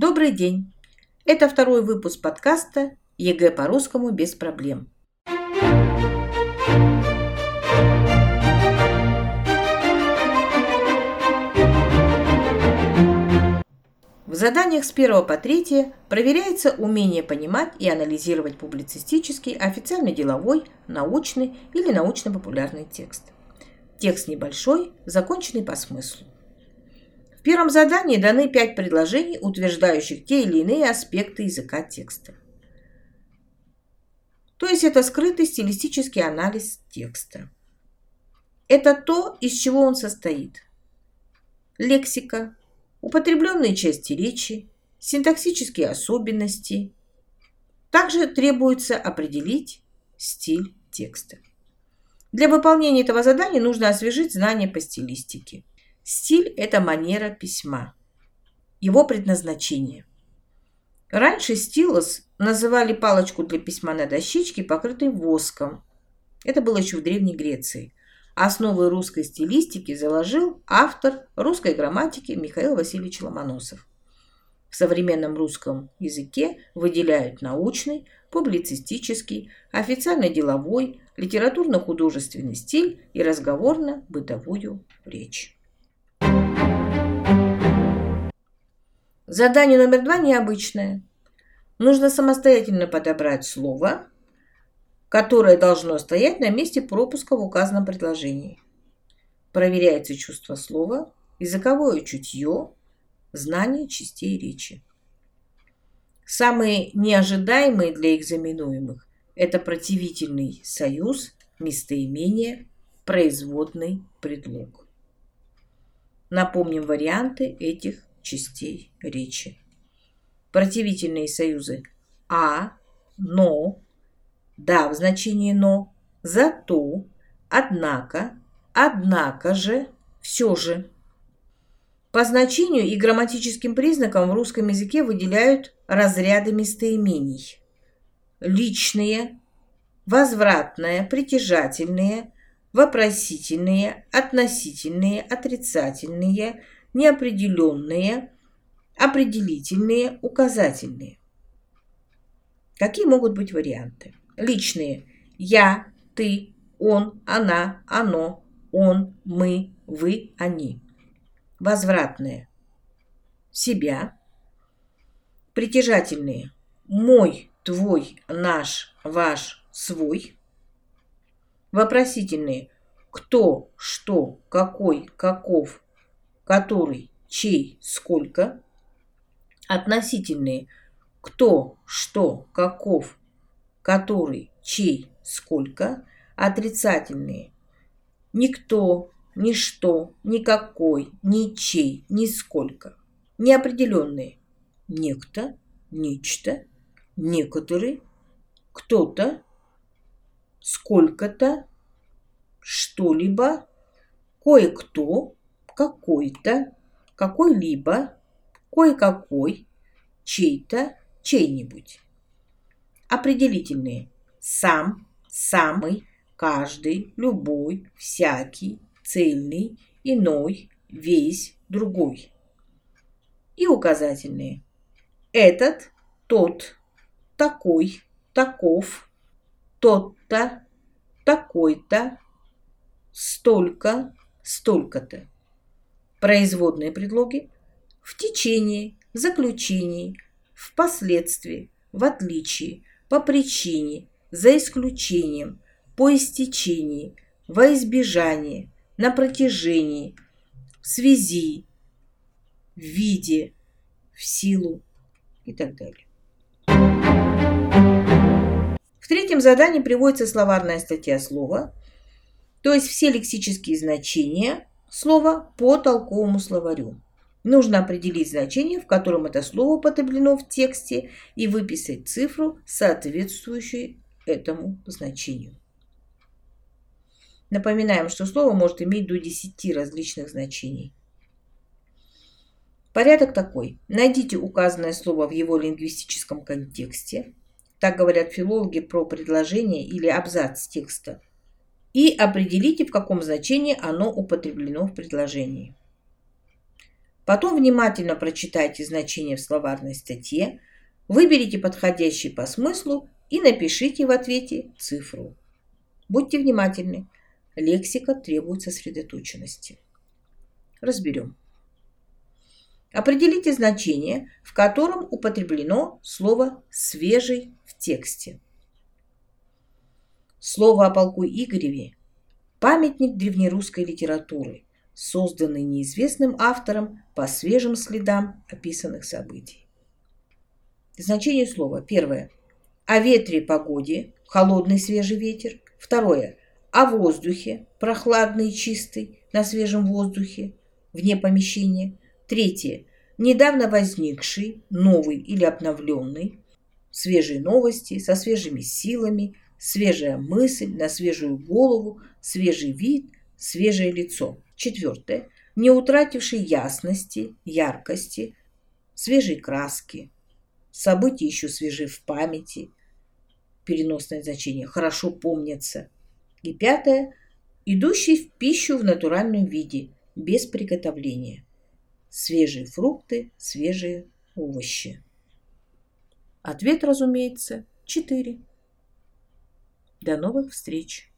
Добрый день! Это второй выпуск подкаста ЕГЭ по русскому без проблем. В заданиях с 1 по 3 проверяется умение понимать и анализировать публицистический, официально-деловой, научный или научно-популярный текст. Текст небольшой, законченный по смыслу. В первом задании даны пять предложений, утверждающих те или иные аспекты языка текста. То есть это скрытый стилистический анализ текста. Это то, из чего он состоит. Лексика, употребленные части речи, синтаксические особенности. Также требуется определить стиль текста. Для выполнения этого задания нужно освежить знания по стилистике. Стиль – это манера письма. Его предназначение. Раньше стилус называли палочку для письма на дощечке, покрытой воском. Это было еще в Древней Греции. Основы русской стилистики заложил автор русской грамматики Михаил Васильевич Ломоносов. В современном русском языке выделяют научный, публицистический, официально-деловой, литературно-художественный стиль и разговорно-бытовую речь. Задание номер два необычное. Нужно самостоятельно подобрать слово, которое должно стоять на месте пропуска в указанном предложении. Проверяется чувство слова, языковое чутье, знание частей речи. Самые неожидаемые для экзаменуемых – это противительный союз, местоимение, производный предлог. Напомним варианты этих частей речи. Противительные союзы «а», «но», «да» в значении «но», «зато», «однако», «однако же», «все же». По значению и грамматическим признакам в русском языке выделяют разряды местоимений. Личные, возвратные, притяжательные, вопросительные, относительные, отрицательные – неопределенные, определительные, указательные. Какие могут быть варианты? Личные. Я, ты, он, она, оно, он, мы, вы, они. Возвратные. Себя. Притяжательные. Мой, твой, наш, ваш, свой. Вопросительные. Кто, что, какой, каков, который, чей, сколько, относительные. Кто, что, каков, который, чей, сколько, отрицательные. Никто, ничто, никакой, ничей, нисколько, неопределенные. Некто, нечто, некоторые, кто-то, сколько-то, что-либо, кое-кто, какой-то, какой-либо, кое-какой, чей-то, чей-нибудь. Определительные. Сам, самый, каждый, любой, всякий, цельный, иной, весь, другой. И указательные. Этот, тот, такой, таков, тот-то, такой-то, столько, столько-то производные предлоги в течение, в заключении, впоследствии, в отличие, по причине, за исключением, по истечении, во избежание, на протяжении, в связи, в виде, в силу и так далее. Третьем задании приводится словарная статья слова, то есть все лексические значения слово по толковому словарю. Нужно определить значение, в котором это слово употреблено в тексте, и выписать цифру, соответствующую этому значению. Напоминаем, что слово может иметь до 10 различных значений. Порядок такой. Найдите указанное слово в его лингвистическом контексте. Так говорят филологи про предложение или абзац текста и определите, в каком значении оно употреблено в предложении. Потом внимательно прочитайте значение в словарной статье, выберите подходящий по смыслу и напишите в ответе цифру. Будьте внимательны. Лексика требует сосредоточенности. Разберем. Определите значение, в котором употреблено слово «свежий» тексте. Слово о полку Игореве – памятник древнерусской литературы, созданный неизвестным автором по свежим следам описанных событий. Значение слова. Первое. О ветре погоде, холодный свежий ветер. Второе. О воздухе, прохладный чистый, на свежем воздухе, вне помещения. Третье. Недавно возникший, новый или обновленный, свежие новости, со свежими силами, свежая мысль, на свежую голову, свежий вид, свежее лицо. Четвертое. Не утративший ясности, яркости, свежей краски. События еще свежи в памяти. Переносное значение хорошо помнятся. И пятое. Идущий в пищу в натуральном виде, без приготовления свежие фрукты, свежие овощи. Ответ, разумеется, 4. До новых встреч!